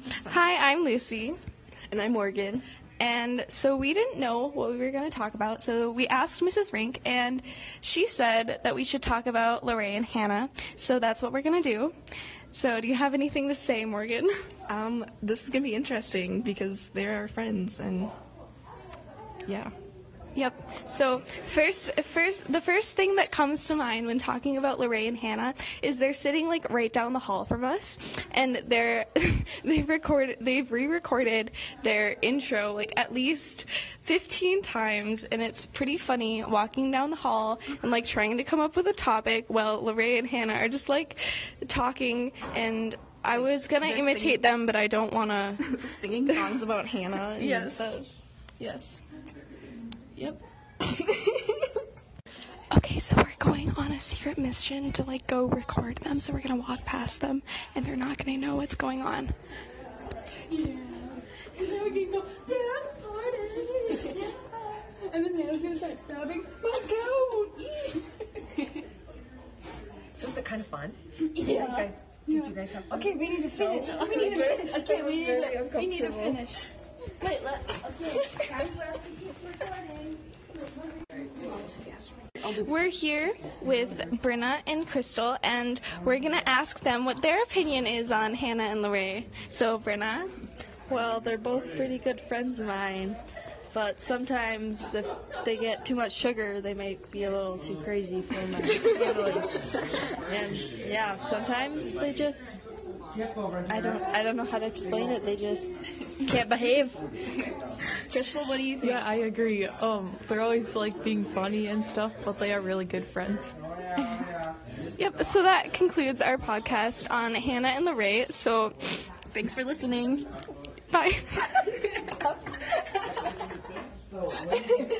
Hi, I'm Lucy. And I'm Morgan. And so we didn't know what we were going to talk about, so we asked Mrs. Rink, and she said that we should talk about Lorraine and Hannah. So that's what we're going to do. So, do you have anything to say, Morgan? Um, this is gonna be interesting because they're our friends, and yeah. Yep. So first, first, the first thing that comes to mind when talking about Lorraine and Hannah is they're sitting like right down the hall from us, and they're they've recorded, they've re-recorded their intro like at least 15 times, and it's pretty funny walking down the hall and like trying to come up with a topic while Lorraine and Hannah are just like talking and. I was gonna They're imitate singing- them, but I don't wanna. Singing songs about Hannah. Yes. stuff. Yes. Yep. okay, so we're going on a secret mission to like go record them. So we're gonna walk past them, and they're not gonna know what's going on. Yeah. And then we can go dance party. Yeah. And then Hannah's gonna start stabbing my goat. So was it kind of fun? Yeah. You guys, did you guys have fun? Okay, we need to finish. we need to finish. Okay, we need to, we need to finish. Wait, let, okay. Guys, we have to keep recording. We're here with Brenna and Crystal, and we're gonna ask them what their opinion is on Hannah and Lorraine. So, Brenna, Well, they're both pretty good friends of mine, but sometimes if they get too much sugar, they might be a little too crazy for my family. And yeah, sometimes they just I don't I don't know how to explain it. They just can't behave. Crystal, what do you think? Yeah, I agree. Um, they're always like being funny and stuff, but they are really good friends. yep. So that concludes our podcast on Hannah and Lorraine. So, Thanks for listening. bye.